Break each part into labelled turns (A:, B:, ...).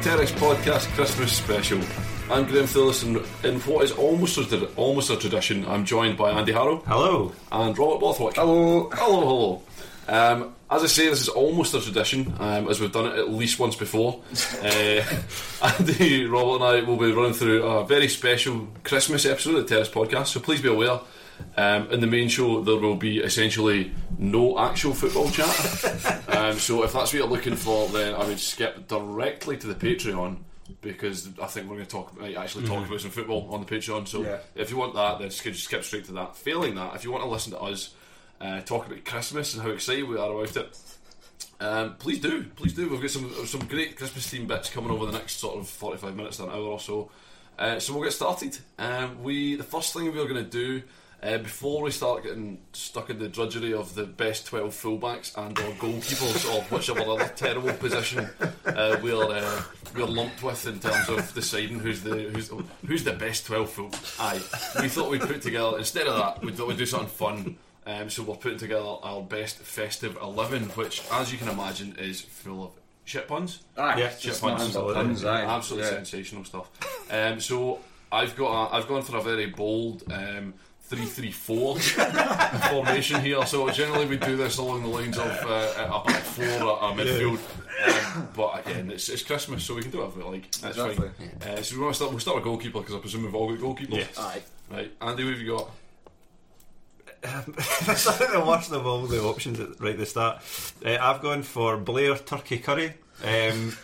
A: and welcome to the Terrace Podcast Christmas Special. I'm Graham Phillips, and in what is almost a, almost a tradition, I'm joined by Andy Harrow
B: Hello.
A: and Robert Bothwick.
C: Hello.
A: Hello, hello. Um, as I say, this is almost a tradition, um, as we've done it at least once before. uh, Andy, Robert, and I will be running through a very special Christmas episode of the Terrace Podcast, so please be aware. Um, in the main show, there will be essentially no actual football chat. um, so if that's what you're looking for, then I would skip directly to the Patreon because I think we're going to talk, actually talk about some football on the Patreon. So
C: Yeah.
A: if you want that, then skip, skip straight to that. Failing that, if you want to listen to us uh, talk about Christmas and how excited we are about it, um, please do, please do. We've got some some great Christmas themed bits coming over the next sort of forty five minutes to an hour or so. Uh, so we'll get started. Um, we the first thing we're going to do uh, before we start getting stuck in the drudgery of the best twelve fullbacks and or goalkeepers or whichever other terrible position uh, we're uh, we're lumped with in terms of deciding who's the who's who's the best twelve full. Aye, we thought we'd put together instead of that we thought we'd do something fun. Um, so we're putting together our best festive 11, which, as you can imagine, is full of shit puns.
C: Aye,
B: Yeah,
A: Shit puns.
C: puns, puns, aye.
A: Absolutely
C: Yeah.
A: sensational stuff. Um, so I've got a, I've gone for a very bold um, three three four formation here. So generally we do this along the lines of uh, a back four, a, a midfield. Um, but again, it's, it's Christmas, so we can do whatever we like. That's
C: Exactly.
A: fine. Uh, so we want to start. We'll start with goalkeeper because I presume we've all got goalkeepers.
B: Yes.
C: Aye.
A: Right, Andy, who have you got?
B: That's not the worst of all the options at right at the start. Uh, I've gone for Blair Turkey Curry. Um,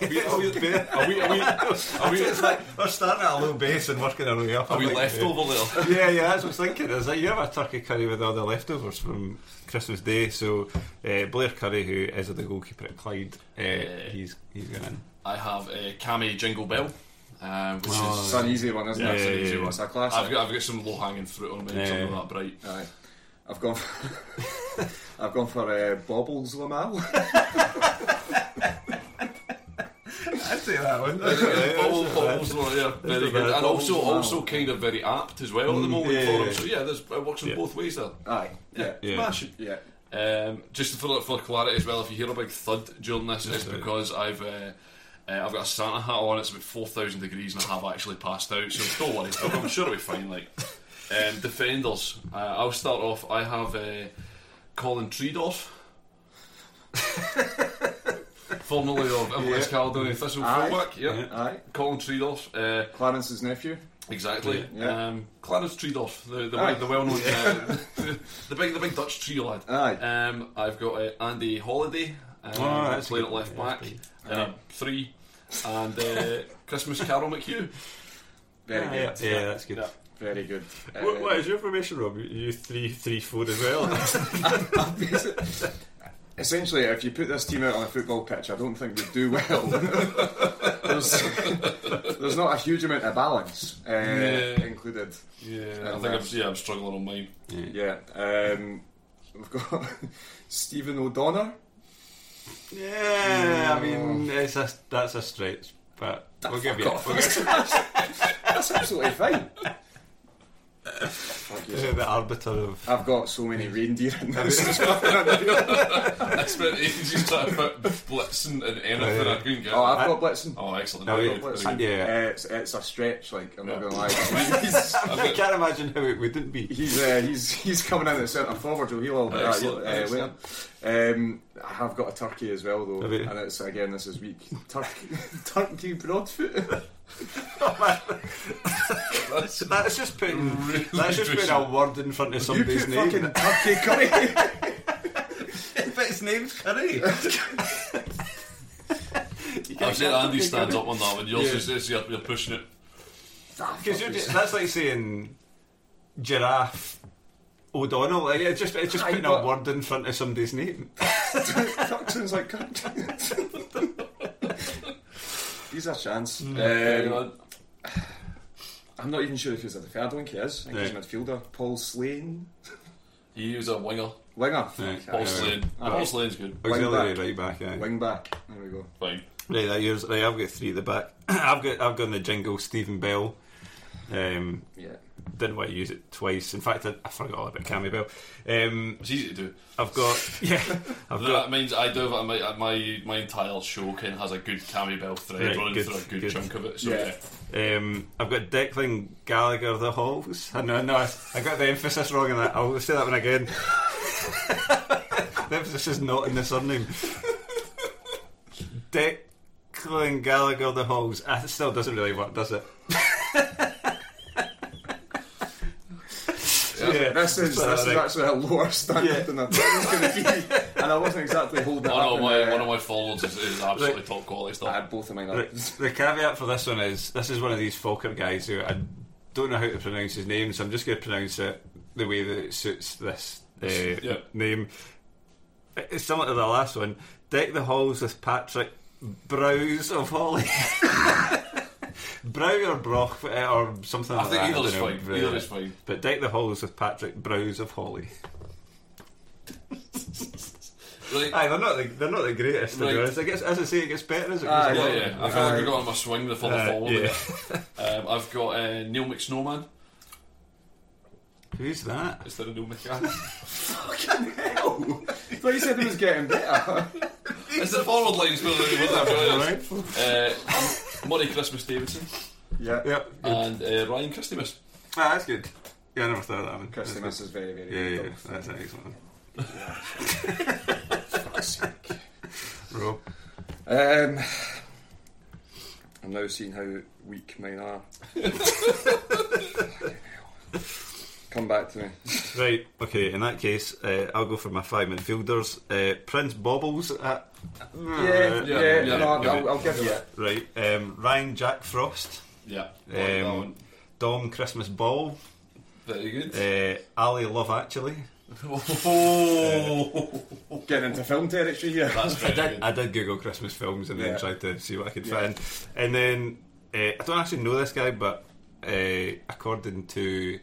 A: Are we, are we, are we, are we, are we,
B: it's like we're starting at a low base and working our way up.
A: are we
B: I'm like,
A: left
B: uh,
A: over there?
B: Yeah, yeah, that's what I was thinking. Is that you have a turkey curry with all the leftovers from Christmas Day? So uh, Blair Curry, who is the goalkeeper at Clyde, uh, he's he's going in.
A: I have uh, Cammy Jingle Bell, um, which
B: Oh,
A: is
C: an easy one, isn't
A: Yeah,
C: it?
A: it's an
B: yeah,
A: easy
B: yeah.
A: one.
C: It's a classic.
A: I've got I've got some low hanging fruit on me,
B: Yeah.
A: something that bright.
C: Aye. I've gone for, I've gone for uh, Bobbles Lamal.
B: I'd say that one.
A: Bubbles, bubbles, well, yeah, very good, and also also kind of very apt as well at the moment
B: yeah,
A: for him. So yeah, there's, it works in
B: Yeah.
A: both ways there.
C: Aye. Yeah.
B: Yeah.
A: Smashing.
C: Yeah.
A: Um, just for for clarity as well, if you hear a big thud during this, it's because I've. Uh, uh, I've got a Santa hat on. It's about four thousand degrees, and I have actually passed out. So don't worry, I'm sure it'll be fine. Like um, defenders, uh, I'll start off. I have uh, Colin Treedorf, formerly of Inverness Caledonian Thistle
C: Aye.
A: fullback. Yep.
B: Yeah.
C: Aye.
A: Colin Treedorf. Uh,
C: Clarence's nephew.
A: Exactly.
C: Yeah.
A: Um, Clarence Treedorf, the the,
C: Aye.
A: the well-known, uh, the big the big Dutch tree lad.
C: Aye.
A: Um, I've got uh, Andy Holiday, um,
B: Oh, that's
A: playing at left
B: Yeah,
A: back,
B: that's
A: uh, three, and uh, Christmas Carol McHugh.
C: Very
B: Ah,
C: good.
B: yeah, yeah, that's good.
A: Yeah.
C: Very good. Uh,
B: What, what is your formation, Rob? You three, three, four as well.
C: Essentially, if you put this team out on a football pitch, I don't think we'd do well. there's, there's not a huge amount of balance uh,
A: Yeah.
C: included.
A: Yeah, I think I'm, yeah, I'm struggling on mine.
C: Yeah. Um, we've got Stephen O'Donnell.
B: yeah, I mean, it's a, that's a stretch, but we'll give you.
C: Fuck
B: We'll
C: That's absolutely fine. Fuck you.
B: Uh, the arbiter of.
C: I've got so many reindeer in this.
A: I spent ages trying to put Blitzen and anything I couldn't get.
C: oh, I've got Blitzen.
A: Oh, excellent.
B: No,
A: Very
B: yeah,
A: good,
C: Blitzen.
B: yeah.
C: Uh, it's, it's a stretch. Like I'm not gonna lie. He's,
B: I can't imagine how it wouldn't be.
C: he's, uh, he's he's coming in at centre forward. You'll all about that
A: Excellent,
C: uh, later. Um, I have got a turkey as well though,
B: Have you?
C: and it's again this is weak. Turkey, turkey broadfoot.
A: That's
B: That's just putting.
A: Really
B: that's just putting a word in front of
C: you
B: somebody's
C: put
B: name.
C: fucking turkey curry.
B: but his name's Curry.
A: I've said Andy stands up on that one. Yours
B: Yeah.
A: is is you're, you're pushing it.
B: Because that's like saying giraffe O'Donnell. Like, it's just it's just
C: Aye,
B: putting
C: but-
B: a word in front of somebody's name.
C: Fuck sounds like cunt. He's a chance.
A: Hang
C: Um. I'm not even sure if he's a third one. He is. I think he's a midfielder. Paul Slane.
A: He was a winger.
C: Winger.
B: Right.
A: Paul Slane.
C: Aye.
A: Paul Slane's good.
B: Auxiliary
C: back.
B: right back. Aye.
C: Wing back. There we go.
A: Fine.
B: Right, that yours. Right, I've got three at the back. I've got I've got in the jingle Stephen Bell. Um,
C: Yeah.
B: Didn't want to use it twice. In fact, I, I forgot all about Cammy Bell. Um,
A: It's easy to do.
B: I've got yeah. I've
A: That
B: got
A: means I do have my my my entire show kind of has a good Cammy Bell thread
B: Right,
A: running
B: good,
A: through a good,
B: good.
A: chunk of it. So
C: Yeah.
A: yeah.
B: um, I've got Declan Gallagher the Halls. I know, no, I, I got the emphasis wrong in that. I'll say that one again. the emphasis is not in the surname. Declan Gallagher the Halls. Ah, It still doesn't really work, does it? Yeah.
C: This is this is
B: right.
C: actually a lower standard
B: Yeah.
C: than I thought it was going to be, and I wasn't exactly holding
A: One of my one of my followers is, is absolutely
B: Right.
A: top quality
C: I
A: stuff.
C: had both of mine up.
B: Right, the caveat for this one is this is one of these Falkirk guys who I don't know how to pronounce his name, so I'm just going to pronounce it the way that it suits this uh,
A: Yeah.
B: name. It's similar to the last one. Deck the halls with Patrick Browse of Holly. Brow or Broch uh, or something
A: I
B: like
A: think
B: that.
A: either is fine. Either is fine.
B: But deck the halls with Patrick Browse of Holly.
A: Right.
B: Aye, they're not the, they're not the greatest. To
A: Right.
B: be honest, it gets, as I say, it gets better as it goes along.
A: Yeah, yeah. I feel like. I got on my swing the further
B: Uh,
A: forward.
B: yeah.
A: Um, I've got uh, Neil McSnowman
B: Who's that?
A: instead of Neil McCann.
C: Fucking hell! I thought you said it was getting better.
A: it's the forward line spelling with that.
B: Right.
A: Uh, Murray Christmas Davidson
C: yeah.
B: Yep. good.
A: and uh, Ryan Christmas.
B: Ah, that's good. Yeah, I never thought of that one.
C: Christmas is very, very
B: good. Yeah, yeah, that's an excellent one.
C: Fuck's sake.
B: Rob.
C: Um, I'm now seeing how weak mine are. Come back to me.
B: Right, okay, in that case, uh, I'll go for my five midfielders. Uh, Prince Bobbles at.
C: Yeah, yeah,
A: yeah, yeah,
C: no. I'll, I'll give you it.
B: Right, um, Ryan Jack Frost.
A: Yeah.
B: Um. Dom Christmas Ball.
A: Very good.
B: Uh, Ali Love Actually.
A: Oh,
C: Getting into film territory here.
A: that's
B: I did. I did Google Christmas films and then
C: Yeah.
B: tried to see what I could
C: Yeah.
B: find. And then, uh, I don't actually know this guy, but uh, according to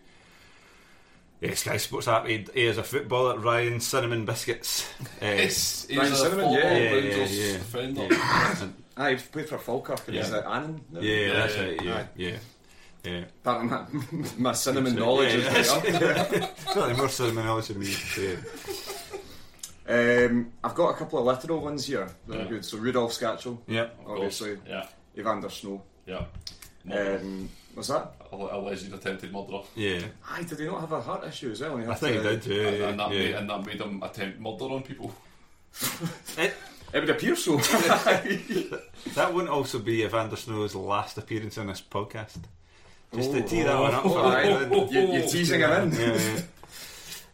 B: uh, Sky Sports app, he, he is a footballer, Ryan Cinnamon Biscuits. Uh,
A: It's, he's
C: Ryan
A: a Sinnamon,
C: yeah,
B: yeah, yeah, yeah.
A: defender.
B: yeah.
C: Ah, you've played for Falkirk and
A: Yeah.
C: is it Annan?
B: Yeah,
A: Yeah,
B: that's
A: yeah.
B: right. Yeah,
C: Aye.
B: yeah, yeah.
C: Apparently my, my cinnamon knowledge
B: yeah,
C: is way up.
B: It's more cinnamon knowledge than me. Yeah.
C: Um, I've got a couple of literal ones here Very
A: Yeah.
C: good. So Rudolf Skacel,
B: yeah.
C: obviously.
A: Yeah,
C: Evander Sno.
A: yeah. Murderer.
C: Um, was that?
A: A- alleged attempted murderer.
B: Yeah,
C: Aye, did he not have a heart issue as well? And he
B: I
C: had
B: think he did. Yeah,
A: and, and, that
B: yeah.
A: made, and that made him attempt murder on people.
B: It,
C: It would appear so.
B: that wouldn't also be Evander Sno's last appearance on this podcast. Just to
C: Oh.
B: tee that one up for
C: Aye,
B: everyone.
C: you, you're teasing him in.
B: Yeah,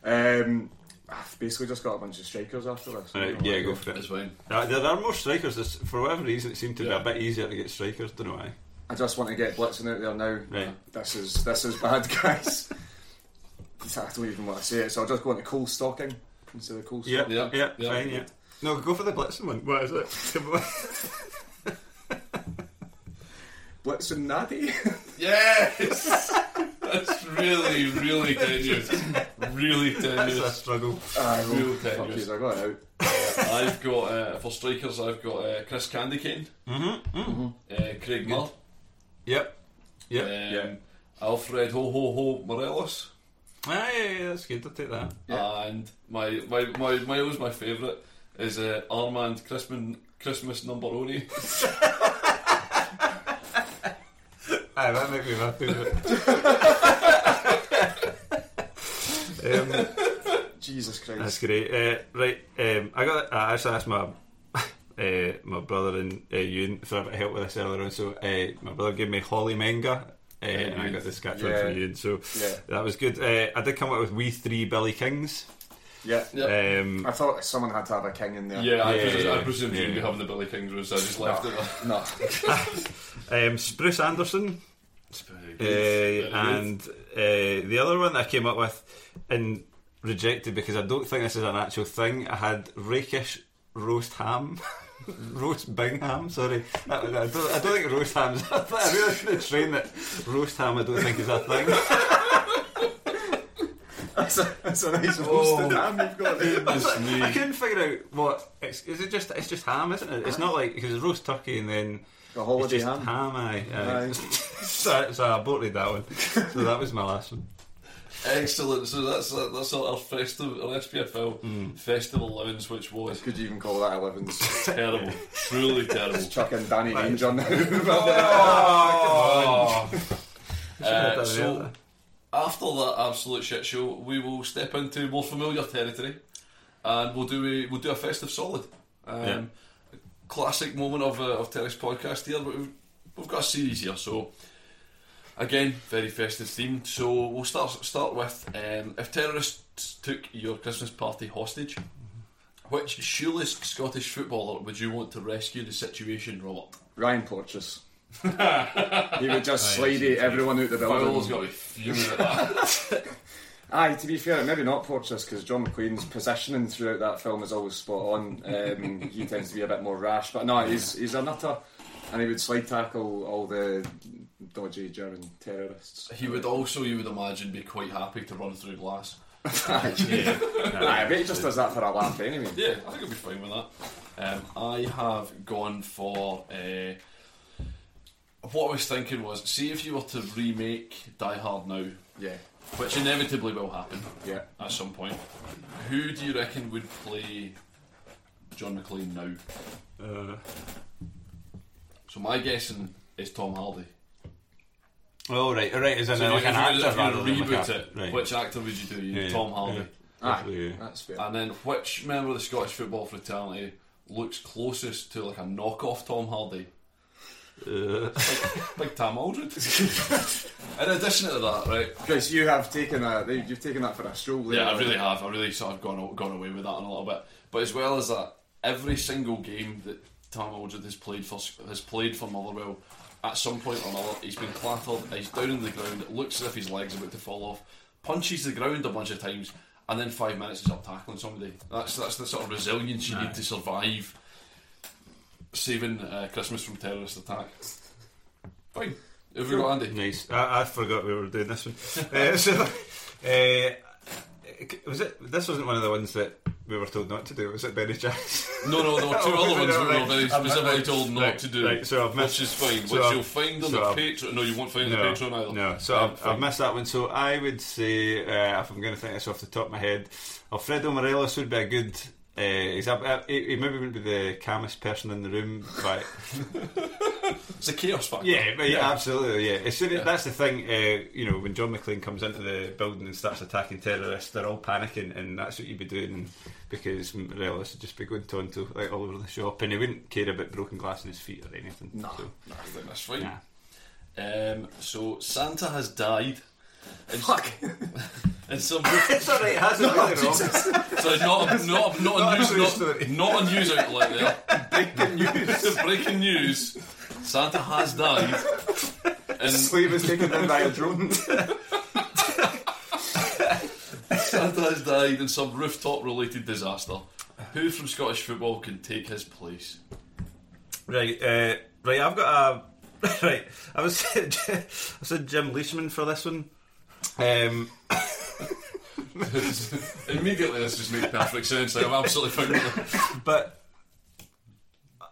B: yeah.
C: Um, I've basically just got a bunch of strikers after this.
B: Right, yeah, go for
A: It's
B: it.
A: fine.
B: Uh, there are more strikers. This, for whatever reason, it seemed to
A: Yeah.
B: be a bit easier to get strikers. Don't know why.
C: I just want to get Blitzen out there now.
B: Right.
C: This is this is bad, guys. I don't even want to say it, so I'll just go into coal stocking instead of coal
B: Yeah,
C: stock.
B: yeah,
A: Yeah,
B: yeah,
A: yeah.
B: fine, yeah. No, go for the Blitzen one. What is it? Come on.
C: Blitzen Natty.
A: Yes! That's really, really tenuous. Really
B: That's a struggle.
C: Aye,
A: Real
C: fuck
A: tenuous.
C: I got out.
A: I've got, uh, for strikers, I've got uh, Chris Candy Cane,
B: Mm-hmm.
A: uh, Craig Mull,
B: Yep. Yep.
A: um,
C: Yeah.
A: Alfred Ho Ho Ho Morelos,
B: Ah, yeah, yeah, that's good. I'll take that.
A: And my my my Miles, my favourite is uh, Armand Christmas Christmas Numberoni.
B: Aye, that might be my favourite. um,
C: Jesus Christ.
B: that's great. Uh, right, um, I got. I actually asked my uh, my brother and uh, Ewan for a bit of help with this earlier on. So uh, my brother gave me Holly Menga. Uh, and I got the sketch one
C: Yeah.
B: from Ewan, so
C: Yeah.
B: that was good. Uh, I did come up with We Three Billy Kings.
C: Yeah.
A: Yeah.
B: Um,
C: I thought someone had to have a king in there.
A: Yeah, I,
B: Yeah,
A: presume,
B: yeah,
A: I presume
B: yeah.
A: you'd be having the Billy Kings room, so I just left it there.
C: No.
B: um, Spruce Anderson,
A: Very
B: Uh,
A: good. Very good.
B: and uh, the other one I came up with and rejected because I don't think this is an actual thing. I had rakish roast ham. roast bingham, sorry. I, I, don't, I don't think roast ham's a thing. I really should have trained that roast ham I don't think is a thing.
C: That's a, that's a nice roasted oh. ham you've got there.
B: I, like- I couldn't figure out what it's, is it just it's just ham, isn't it? It's not like because it's roast turkey and then
C: A
B: it's
C: holiday
B: just
C: ham.
B: ham, aye. aye.
C: Aye.
B: so, so I aborted that one. So that was my last one.
A: Excellent. So that's that's our festival, our SPFL festival allowance, which was
C: Could you even call that 11s?
A: terrible, truly terrible.
C: Chuck in Danny Ainge on there.
A: Oh.
B: have
A: Uh, so after that absolute shit show, we will step into more familiar territory, and we'll do a we'll do a festive solid. Um,
B: Yeah.
A: Classic moment of uh, of Terrace podcast here. but We've, we've got a series here, so again very festive themed. So we'll start start with um, if terrorists took your Christmas party hostage. Which shoeless Scottish footballer would you want to rescue the situation, Robert?
C: Ryan Porteous. he would just slide everyone out the
A: Paolo's
C: building.
A: got to be fuming at that.
C: Aye, to be fair, maybe not Porteous because John McQueen's positioning throughout that film is always spot on. Um, he tends to be a bit more rash, but no, he's he's a nutter, and he would slide tackle all the dodgy German terrorists.
A: He would also, you would imagine, be quite happy to run through glass.
C: Aye, I bet he just does that for a laugh anyway.
A: Yeah, I think I'd be fine with that. Um, I have gone for. Uh, what I was thinking was, see if you were to remake Die Hard now,
C: Yeah,
A: which inevitably will happen
C: yeah.
A: at some point. Who do you reckon would play John McClane now?
B: Uh,
A: So my guessing is Tom Hardy.
B: oh right, right. Is in
A: So
B: like
A: if
B: an
A: you,
B: actor
A: if you
B: rather than like
A: reboot
B: a-
A: it,
B: right.
A: which actor would you do? You
B: Yeah,
A: Tom Hardy.
B: yeah.
C: Aye,
B: yeah.
C: that's fair.
A: And then which member of the Scottish football fraternity looks closest to like a knockoff Tom Hardy?
B: Uh,
A: Big Tam Aldred. In addition to that, right?
C: Because you have taken a you've taken that for a stroll. there.
A: Yeah, I really have. I really sort of gone gone away with that in a little bit. But as well as that, every single game that Tam Aldred has played for has played for Motherwell, at some point or another, he's been clattered. He's down on the ground. It looks as if his legs are about to fall off. Punches the ground a bunch of times, and then five minutes he's up tackling somebody. That's that's the sort of resilience you need to survive saving uh, Christmas from terrorist attack. Fine. Have we got Andy?
B: nice. I, I forgot we were doing this one. uh, so, uh, was it? This wasn't one of the ones that we were told not to do. Was it Benny Chance?
A: No, no, there were two
B: Oh,
A: other ones we were very specifically told not
B: right,
A: to do.
B: right, so I've missed-
A: which is fine.
B: so
A: which
B: I've-
A: you'll find on
B: so
A: the Patreon. No, you won't find on
B: No,
A: the Patreon either.
B: no. So
A: Um,
B: I've, I've missed that one. So I would say, uh, if I'm going to think this off the top of my head, Alfredo Morelos would be a good. Uh, example. Uh, he, he maybe wouldn't be the calmest person in the room, but
A: It's a chaos factor.
B: yeah, but yeah, absolutely, yeah. As soon as, that's the thing, uh, you know, when John McClane comes into the building and starts attacking terrorists, they're all panicking, and that's what you'd be doing because Morelos would just be going tonto like all over the shop, and he wouldn't care about broken glass in his feet or anything.
C: No.
B: So,
A: I think that's fine.
B: yeah.
A: Um, so Santa has died. And,
C: Fuck.
A: and some
B: It's alright, it hasn't really wrong.
A: so not a, not a, not,
B: Not
A: a news not,
B: story.
A: not a news outlet there. Breaking news. Breaking news. Santa has died. And
C: Slave is taken down by a drone.
A: Santa has died in some rooftop related disaster. Who from Scottish football can take his place?
B: Right, uh, right. I've got a right. I was I said Jim Leishman for this one. Um,
A: Immediately, this just made perfect sense. Like, I'm absolutely fine with it.
B: but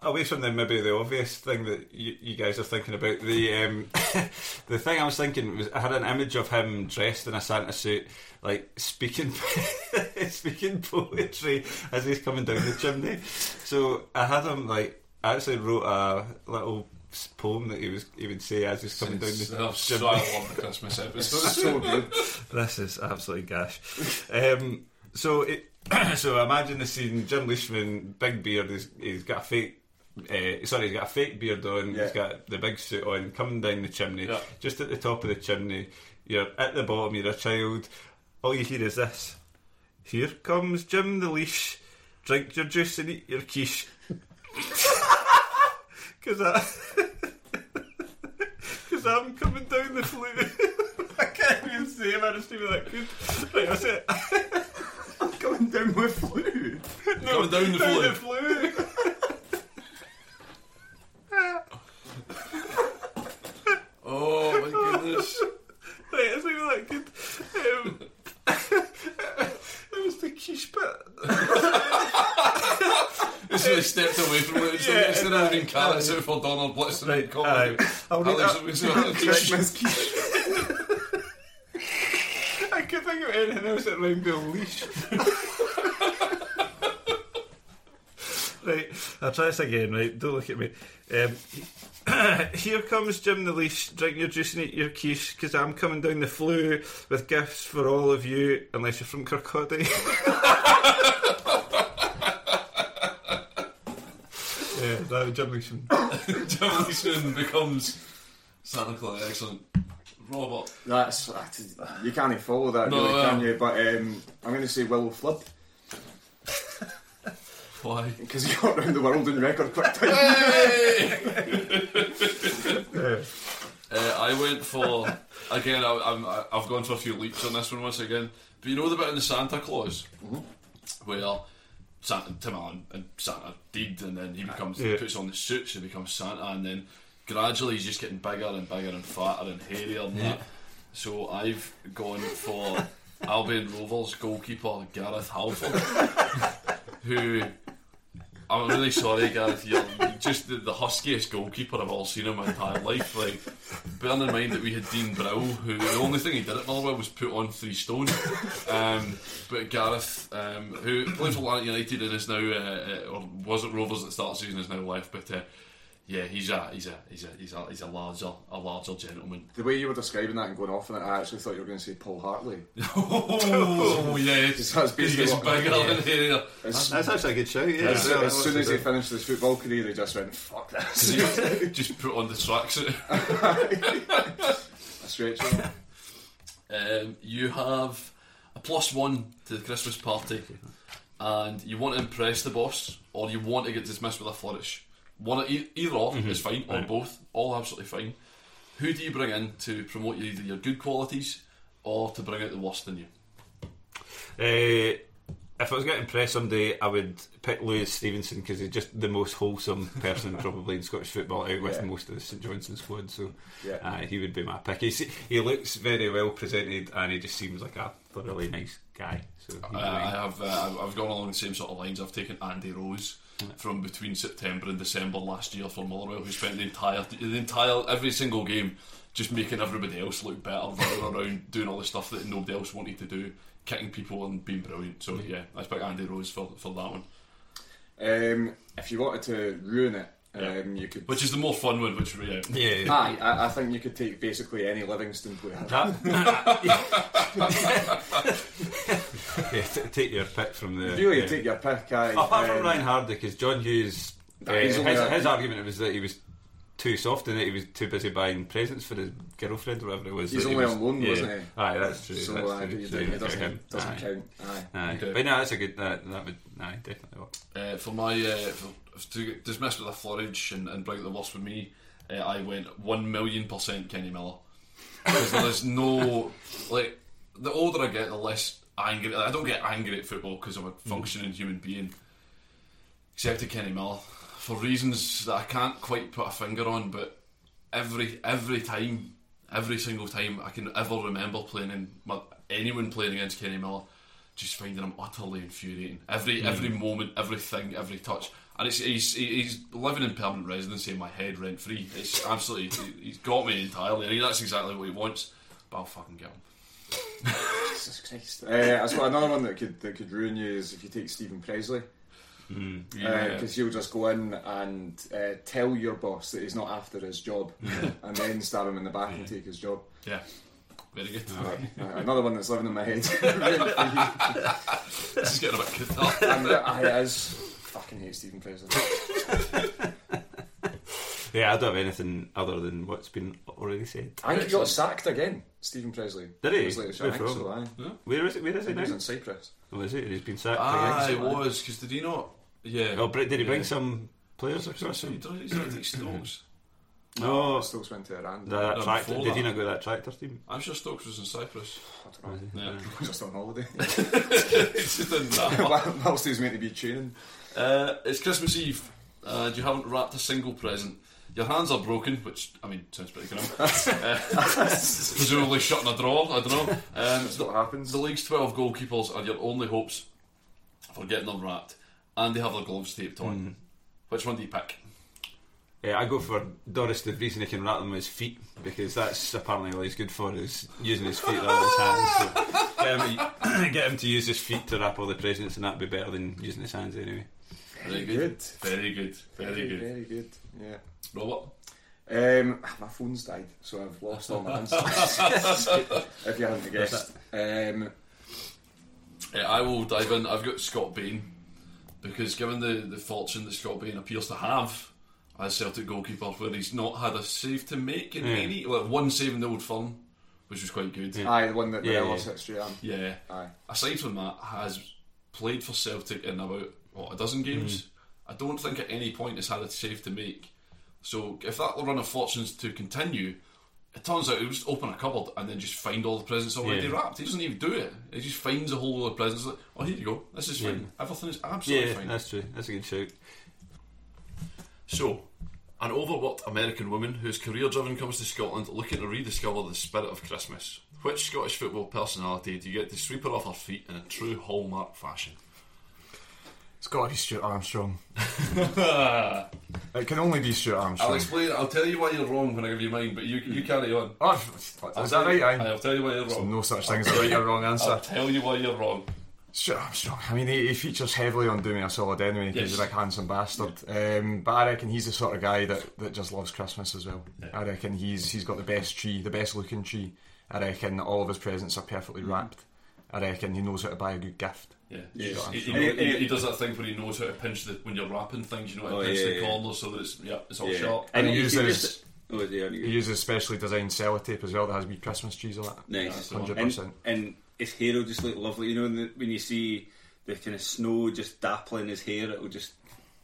B: away from the maybe the obvious thing that you, you guys are thinking about, the um, the thing I was thinking was I had an image of him dressed in a Santa suit, like speaking speaking poetry as he's coming down the chimney. So I had him like I actually wrote a little poem that he was he would say as he's coming down the
A: so
B: chimney.
A: I love the Christmas episode.
C: so good.
B: This is absolutely gash. Um, so, it, so imagine the scene: Jim Leishman, big beard. He's, he's got a fake. Uh, sorry, he's got a fake beard on.
C: Yeah.
B: He's got the big suit on, coming down the chimney.
A: Yeah.
B: Just at the top of the chimney, you're at the bottom. You're a child. All you hear is this: "Here comes Jim the leash. Drink your juice and eat your quiche." Because I. Because I'm coming down the flue. I can't even say it, I just feel that good. Right, that's it.
C: I'm going down with flu.
A: Coming down the
B: Down
A: flue.
B: the.
A: Oh my goodness.
B: Right, that's even that good. Um, it was the quiche bit.
A: Is they stepped away from it. It's
B: Yeah,
A: of
B: aye,
A: having carrots out for Donald
B: Right,
A: and comedy.
B: aye. I'll read
A: Alex
B: that.
A: was on
C: Christmas quiche.
B: I could think of anything else that rhymed with leash. right, I'll try this again, right? Don't look at me. Um, here comes Jim the Leash. Drink your juice and eat your quiche, because I'm coming down the flue with gifts for all of you, unless you're from Kirkcaldy. yeah, that was Jim Leash.
A: Jim Leeson becomes Santa Claus. Excellent. Robot.
C: That's you can't follow that,
A: No,
C: really,
A: no.
C: can you? But um, I'm going to say Willo Flood
A: Why?
C: because he got around the world in record quick time.
A: Uh, I went for again. I, I'm, I- I've gone for a few leaps on this one once again. But you know the bit in the Santa Claus where Santa Tim Allen and Santa did, and then he becomes
B: Yeah.
A: puts on the suits and becomes Santa, and then gradually he's just getting bigger and bigger and fatter and hairier and that. So I've gone for Albion Rovers goalkeeper Gareth Halford, who. I'm really sorry, Gareth. You're just the, the huskiest goalkeeper I've all seen in my entire life. Like, bearing in mind that we had Dean Brow, who the only thing he did at Motherwell was put on three stone. Um, but Gareth, um, who played for Lanark United and is now, uh, uh, or was at Rovers at the start of the season, is now left. But uh, yeah, he's a he's a he's a he's a he's a larger a larger gentleman.
C: the way you were describing that and going off on it, I actually thought you were going to say Paul Hartley.
A: Oh yeah, it's,
C: That's
A: he
C: basically
A: gets bigger and hairier.
C: As,
B: That's actually a good show, yeah.
C: as,
B: Yeah,
C: as soon as he finished his football career, he just went, "Fuck this."
A: Just put on the tracksuit.
C: A stretch.
A: Um, you have a plus one to the Christmas party, and you want to impress the boss, or you want to get dismissed with a flourish. One, e- either or is fine, or both, all absolutely fine. Who do you bring in to promote either your good qualities or to bring out the worst in you?
B: Uh, if I was going to impress somebody, I would pick Lewis Stevenson because he's just the most wholesome person probably in Scottish football out with
C: Yeah.
B: most of the St Johnstone squad. So
C: Yeah.
B: uh, he would be my pick. He's, he looks very well presented and he just seems like a thoroughly nice guy. So
A: Uh, I have uh, I've- I've gone along the same sort of lines. I've taken Andy Rose from between September and December last year for Motherwell, who spent the entire the entire every single game just making everybody else look better, running around doing all the stuff that nobody else wanted to do, kicking people and being brilliant. So yeah, I pick Andy Rose for for that one,
C: Um, if you wanted to ruin it,
A: Yeah.
C: um, you could.
A: which is the more fun one. Which yeah,
B: yeah. yeah.
C: Aye, I, I think you could take basically any Livingston player.
B: yeah, t- take your pick from the.
C: Really,
B: yeah.
C: take your pick. Aye.
B: Apart from
C: Um,
B: Ryan Hardie, because John Hughes, uh,
C: He's
B: his, his argument was that he was too soft and that he was too busy buying presents for his girlfriend or whatever it was.
C: He's
B: that he
C: only
B: was-
C: on loan,
B: yeah.
C: wasn't he?
B: Aye, that's true.
C: So
B: that's
C: uh,
B: true.
C: you
B: So
C: don't- it doesn't, doesn't
B: Aye.
C: count. Aye.
B: Aye.
A: Okay.
B: But no, that's a good. That, that would. Aye, definitely. Work.
A: Uh, for my uh, for, to dismiss with a flourish and, and bring out the worst for me, uh, I went one million percent Kenny Miller because there is no like the older I get, the less angry. I don't get angry at football because I'm a functioning human being. Except to Kenny Miller for reasons that I can't quite put a finger on, but every every time, every single time I can ever remember playing in my, anyone playing against Kenny Miller, just finding him utterly infuriating. Every every moment, everything, every touch. and it's, he's he's living in permanent residency in my head rent free. It's absolutely he's got me entirely. I mean, that's exactly what he wants, but I'll fucking get him.
C: Jesus Christ. Uh, I suppose another one that could that could ruin you is if you take Steven Pressley.
A: Yeah.
C: Because he'll just go in and uh, tell your boss that he's not after his job, and then stab him in the back and take his job.
A: yeah, very good.
C: Uh, another one that's living in my head.
A: This is getting a bit cathartic.
C: and I is fucking hate Steven Pressley.
D: Yeah, I don't have anything other than what's been already said.
C: I think he got sacked again, Steven Pressley.
D: Did he?
C: His latest-
D: Where
C: I think
D: from?
C: so, aye.
D: Where is it? Where is
C: I
D: he
C: think he was in Cyprus.
D: Oh, is it? He's been sacked
A: Ah,
D: again.
A: it was because did he not? Yeah.
D: Oh, did he bring
A: Yeah.
D: some players across
A: So he
D: him?
A: does. He's not Stokes.
D: No,
C: Stokes went to Iran.
D: that
A: No,
D: tractor. Did he not go to that tractor team?
A: I'm sure Stokes was in Cyprus.
C: I don't know.
A: Yeah.
C: He just on holiday.
A: He's just in that.
C: Whilst he was meant to be training.
A: Uh, it's Christmas Eve, and you haven't wrapped a single present. Your hands are broken, which I mean sounds pretty grim. uh, presumably shut in a drawer. I don't know. Um,
C: That's what happens.
A: the league's twelve goalkeepers are your only hopes for getting them wrapped, and they have their gloves taped on. Which one do you pick?
D: Yeah, I go for Doris the reason he can wrap them with his feet because that's apparently all he's good for is using his feet rather than his hands. So get, him to, get him to use his feet to wrap all the presents, and that'd be better than using his hands anyway.
A: Very
C: good.
A: Very good. Very good.
C: Very good. Yeah.
A: Robert.
C: Um, my phone's died, so I've lost all my answers. if you haven't guessed. Um,
A: Uh, I will dive in. I've got Scott Bain because given the, the fortune that Scott Bain appears to have as Celtic goalkeeper, where he's not had a save to make in
D: Yeah.
A: any, like one save in the Old Firm, which was quite good. Yeah.
C: aye, the one that
D: Yeah,
C: Morelos
D: yeah.
C: hit straight on. Aye.
A: Aside from that, has played for Celtic in about what a dozen games. Mm. I don't think at any point has had a save to make. So if that run of fortunes to continue, it turns out he'll just open a cupboard and then just find all the presents already
D: Yeah.
A: wrapped. He doesn't even do it. He just finds a whole load of presents. Like, oh, here you go. This is fine. Everything is absolutely
D: Yeah,
A: fine.
D: that's true. That's a good shout.
A: So, an overworked American woman whose career driven comes to Scotland looking to rediscover the spirit of Christmas. Which Scottish football personality do you get to sweep her off her feet in a true hallmark fashion?
C: It's got to be Stuart Armstrong. it can only be Stuart Armstrong.
A: I'll explain. I'll tell you why you're wrong when I give you mine, but you you carry on.
C: Oh, is that right? Aye.
A: I'll tell you why you're wrong.
C: no such thing as a right or wrong answer.
A: I'll tell you why you're wrong.
C: Stuart Armstrong. I mean, he, he features heavily on doing me a solid anyway.
A: Yes.
C: He's a big handsome bastard. Um, but I reckon he's the sort of guy that, that just loves Christmas as well. I reckon he's he's got the best tree, the best looking tree. I reckon all of his presents are perfectly wrapped. I reckon he knows how to buy a good gift.
A: Yeah,
B: Yeah.
A: He, he,
B: he-
A: he- he does that thing where he knows how to pinch the when you're wrapping things. You know how to
B: Oh,
A: pinch
B: yeah,
A: the
B: yeah.
A: corners so that it's yeah, it's all
B: Yeah.
A: sharp.
C: And he
B: you can
C: uses-
B: just- oh, yeah,
C: He uses specially designed sellotape as well that has wee Christmas trees on it.
B: Nice.
C: Hundred
B: And,
C: percent.
B: and his hair will just look lovely. You know, when, the, when you see the kind of snow just dappling his hair, it will just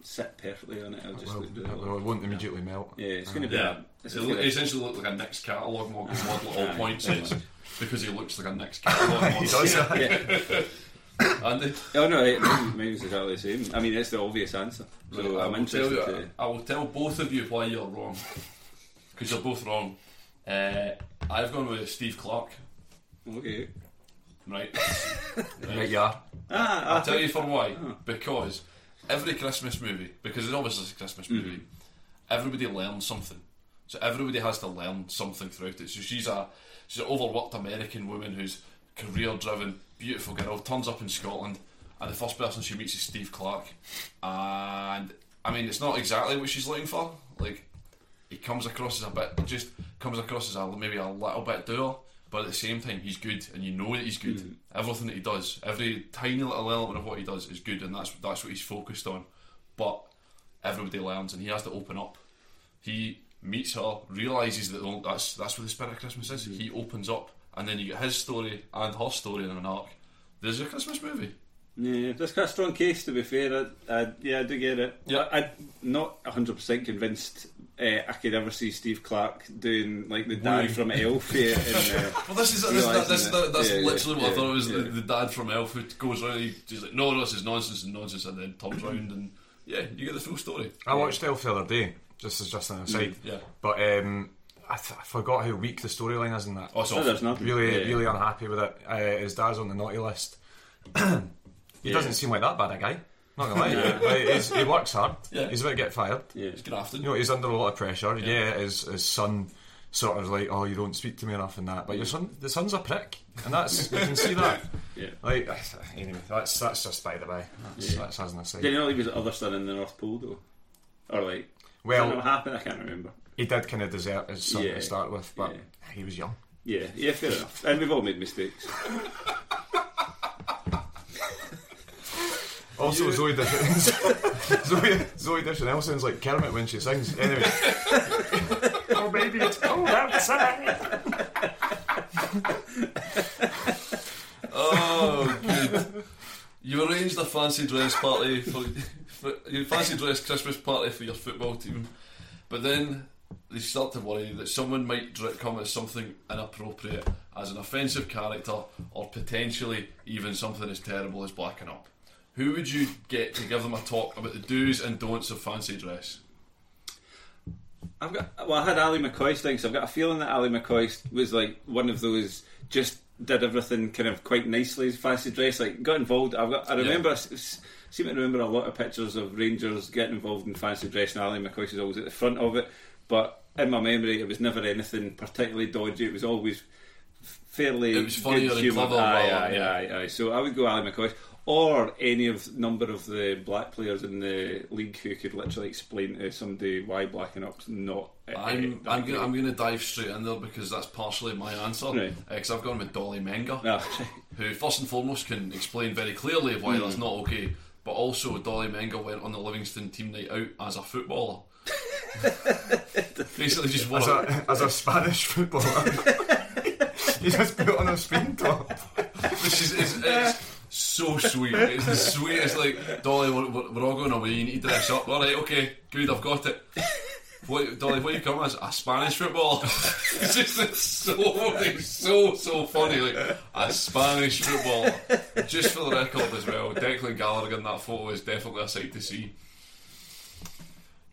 B: sit perfectly on it. It'll just
C: Well,
B: look
C: it
B: really
C: won't immediately melt.
B: Yeah, it's going to be.
A: Yeah,
B: a, it's
A: it
B: a
A: look,
B: fairly-
A: essentially look like a Next catalogue model at all
B: Aye.
A: points. and it's because he looks like a Next catalogue model.
C: He does that.
A: Andy,
B: Oh no, it, mine, mine was exactly the same. I mean, it's the obvious answer. So
A: Right, I
B: I'm
A: will tell
B: interested
A: you.
B: to.
A: I will tell both of you why you're wrong because you're both wrong. Uh, I've gone with Steve Clarke.
B: Okay.
A: Right.
C: Right, yeah.
B: Ah,
A: I'll tell you for why. Because every Christmas movie, because it's obviously a Christmas mm-hmm. movie, everybody learns something. So everybody has to learn something throughout it. So she's a she's an overworked American woman who's career driven, beautiful girl, turns up in Scotland, and the first person she meets is Steve Clarke. And I mean, it's not exactly what she's looking for. Like he comes across as a bit, just comes across as a maybe a little bit dour, but at the same time he's good, and you know that he's good. Mm. Everything that he does, every tiny little element of what he does is good, and that's that's what he's focused on. But everybody learns, and he has to open up. He meets her, realizes that that's that's what the spirit of Christmas is. Mm. He opens up, and then you get his story and her story in an arc. There's a Christmas movie.
B: Yeah, that's quite a strong case. To be fair, I, I, yeah, I do get it.
A: Yeah.
B: I, I'm not hundred percent convinced. Uh, I could ever see Steve Clarke doing like the dad from Elf. Yeah, and, uh,
A: Well, this is this,
B: Realising
A: this,
B: that.
A: that, that's
B: Yeah, yeah,
A: literally what I thought it was.
B: yeah.
A: The, the dad from Elf who goes around, he, he's like, "No, no, this is nonsense and nonsense," and then turns around and yeah, you get the full story.
C: I watched Elf the other day, just as just an aside.
A: Yeah.
C: But um, I, th- I forgot how weak the storyline is in that.
A: Oh, it's
B: no, there's nothing.
C: really,
B: Yeah.
C: really unhappy with it. Uh, his dad's on the naughty list. he
B: Yeah.
C: doesn't seem like that bad a guy. Not gonna lie, like, he's, he works hard.
A: Yeah.
C: He's about to get fired.
B: Yeah.
A: He's grafting.
C: You know, he's under a lot of pressure. Yeah, his, his son sort of like, oh, you don't speak to me enough and that. But your son, the son's a prick, and that's you can see that.
B: Yeah.
C: Like anyway, that's that's just by the way. That's, that's as an aside.
B: Did you not leave his other son in the North Pole though? Or like,
C: Well-
B: well, what happened? I can't remember.
C: He did kind of desert his son
B: Yeah.
C: to start with, but
B: Yeah.
C: he was young.
B: Yeah, yeah, fair enough. And we've all made mistakes.
C: Also, Zooey Deschanel, Zoe, Zooey Deschanel sounds like Kermit when she sings. Anyway, oh baby, it's cold outside.
A: Oh, good. You arranged a fancy dress party for, for your fancy dress Christmas party for your football team, but then they start to worry that someone might dr- come as something inappropriate, as an offensive character, or potentially even something as terrible as blacking up. Who would you get to give them a talk about the do's and don'ts of fancy dress?
B: I've got well, I had Ally McCoist thing, so I've got a feeling that Ally McCoist was like one of those just did everything kind of quite nicely, fancy dress, like got involved. I've got I remember s- s- seem to remember a lot of pictures of Rangers getting involved in fancy dress, and Ally McCoist was always at the front of it. But in my memory, it was never anything particularly dodgy. It was always fairly.
A: It was funnier
B: good
A: and clever
B: Aye, aye, aye, aye. So I would go Ally McCoist. Or any of number of the black players in the league who could literally explain to somebody why blacking up's not. uh,
A: I'm I'm gonna, I'm going to dive straight in there because that's partially my answer.
B: Right.
A: Because I've gone with Dolly Menga.
B: Ah,
A: who first and foremost can explain very clearly why
B: Hmm.
A: that's not okay. But also, Dolly Menga went on the Livingston team night out as a footballer. Basically, just
C: As a, as a Spanish footballer, he just put on a Spain top.
A: which is it's, it's so sweet. It's the sweetest. Like Dolly, we're, we're all going away. You need to dress up. All right, okay, good. I've got it. What, Dolly, what are you come as? A Spanish footballer. it's just it's so it's so so funny. Like a Spanish footballer. Just for the record as well, Declan Gallagher in that photo is definitely a sight to see.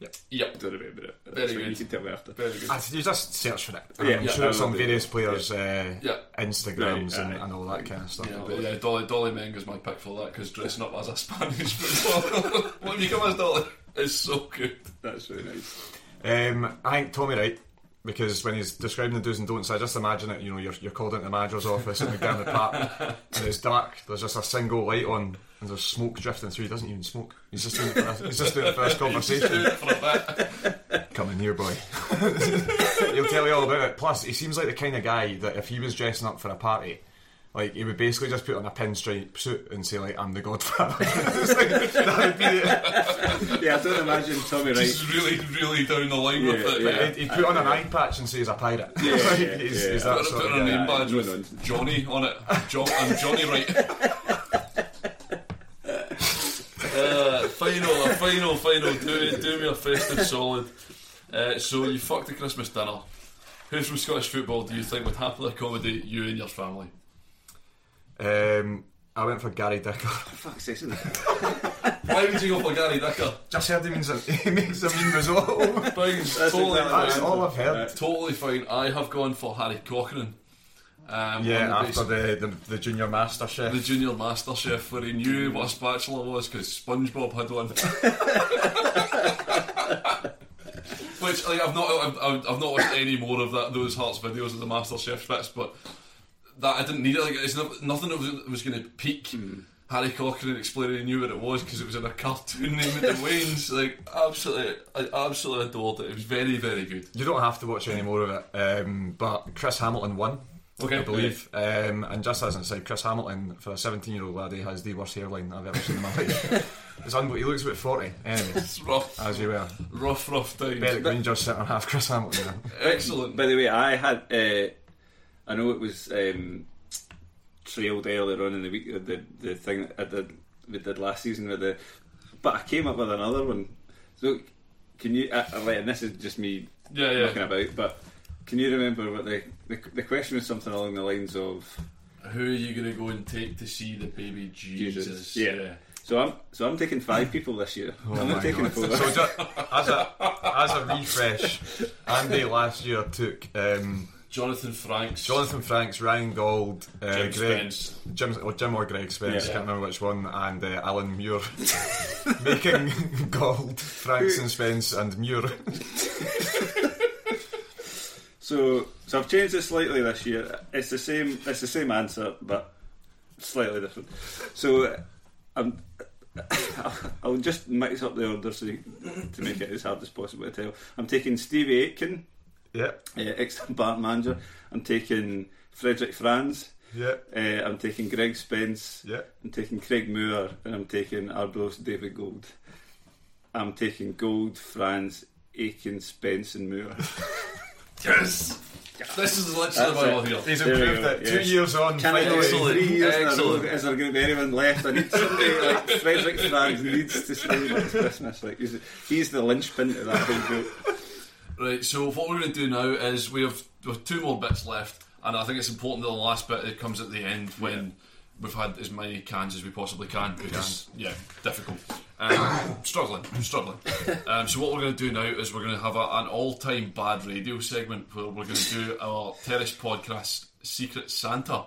C: Yep.
A: Yep.
B: don't remember it.
A: Very
B: That's
A: good.
B: You can tell me after.
A: Very good.
C: Ah, You just search for it. I'm
B: yeah,
C: sure it's on
B: will do.
C: various players' uh,
A: Yeah.
C: Instagrams
B: Right,
C: and,
B: aye.
C: and all that kind of stuff.
A: Yeah, but yeah, Dolly, Dolly Menga's my pick for that because dressing up as a Spanish footballer. what have you come as Dolly? It's so good.
B: That's really nice.
C: Um, I think Tommy Wright, because when he's describing the do's and don'ts, I just imagine it. You know, you're, you're called into the manager's office in the Granite Park, and it's dark. There's just a single light on, and there's smoke drifting through. He doesn't even smoke. He's just doing it for, he's just doing it for this conversation.
A: For a.
C: Come in here, boy. He'll tell you all about it. Plus, he seems like the kind of guy that if he was dressing up for a party. Like he would basically just put on a pinstripe suit and say like I'm the Godfather. Like, that would be it.
B: Yeah, I don't imagine Tommy Wright.
A: He's really, really down the line with it.
B: yeah.
C: He'd, he'd put on an eye patch and say he's a pirate.
B: Yeah,
C: Like,
B: yeah,
C: he's,
B: yeah.
C: he's
A: I'm
C: that
A: gonna put on a
C: guy.
A: name badge with. Johnny on it. John, I'm Johnny Wright. uh, final, a final, final. Do, do me a festive solid. Uh, so you fucked the Christmas dinner. Who from Scottish football do you think would happily accommodate you and your family?
C: Um, I went for Gary Dicker.
B: Fuck's sake, isn't it?
A: Why would you go for Gary Dicker?
C: Just heard he means a, he makes a mean risotto.
A: Fine,
B: That's
A: totally,
B: exactly
C: That's all I've heard.
A: totally fine. I have gone for Harry Cochrane. Um,
C: Yeah,
A: the
C: after the, the, the junior master chef.
A: the junior master chef where he knew what a spatula was because SpongeBob had one. Which like I've not I've, I've not watched any more of that those Hearts videos of the Master Chef bits, but that I didn't need it. Like it's not, nothing that was, was going to pique Harry Cochrane explaining he knew what it was because it was in a cartoon name at the Waynes. Like absolutely, I absolutely adored it. It was very very good.
C: You don't have to watch any more of it. Um, but Chris Hamilton won.
A: Okay.
C: I believe. Um, and just as I said, Chris Hamilton, for a 17 year old lad, he has the worst hairline I've ever seen in my life. It's unbelievable. He looks about 40. Anyway,
A: It's rough,
C: as you were.
A: rough, rough times.
C: Berwick Rangers sitting on half Chris Hamilton. there.
A: Excellent.
B: By the way, I had. Uh, I know it was um, trailed earlier on in the week. uh, The the thing that I did we did last season with the, but I came up with another one. So can you? Uh, uh, and this is just me
A: Yeah, yeah.
B: looking about, but. Can you remember what the, the the question was something along the lines of
A: Who are you going to go and take to see the baby Jesus?
B: Jesus? Yeah. So I'm so I'm taking five people this year. I'm not taking
C: God.
B: four.
C: So just, as a as a refresh, Andy last year took um,
A: Jonathan Franks.
C: Jonathan Franks, Ryan Gold, uh,
A: Jim
C: Greg,
A: Spence.
C: Jim, or Jim or Greg Spence,
B: Yeah.
C: can't remember which one, and uh, Alan Muir. Making Gold, Franks and Spence and Muir.
B: So, so I've changed it slightly this year. It's the same. It's the same answer, but slightly different. So, I'm. I'll just mix up the order so you, to make it as hard as possible to tell. I'm taking Stevie Aitken,
C: yeah,
B: uh, ex-Bart manager. I'm taking Frederick Franz.
C: yeah,
B: Uh, I'm taking Greg Spence.
C: yeah.
B: I'm taking Craig Moore, and I'm taking Arbroath David Gold. I'm taking Gold, Franz, Aitken, Spence, and Moore.
A: Yes! This is literally
B: That's
A: my
B: it.
A: one here.
C: He's
B: There we
C: improved
B: go,
C: it.
B: yes.
C: Two years on,
B: Can I do
C: finally.
B: it three years in a row?
A: Excellent.
B: Is there going to be anyone left? I need somebody like Frederick Franz needs to stay next Christmas. Like he's, he's the linchpin to that whole group.
A: Right, so what we're going to do now is we have, we have two more bits left, and I think it's important that the last bit it comes at the end when we've had as many cans as we possibly can because yeah, difficult. Um, struggling, struggling. Um, so what we're going to do now is we're going to have a, an all-time bad radio segment where we're going to do our terrace podcast Secret Santa,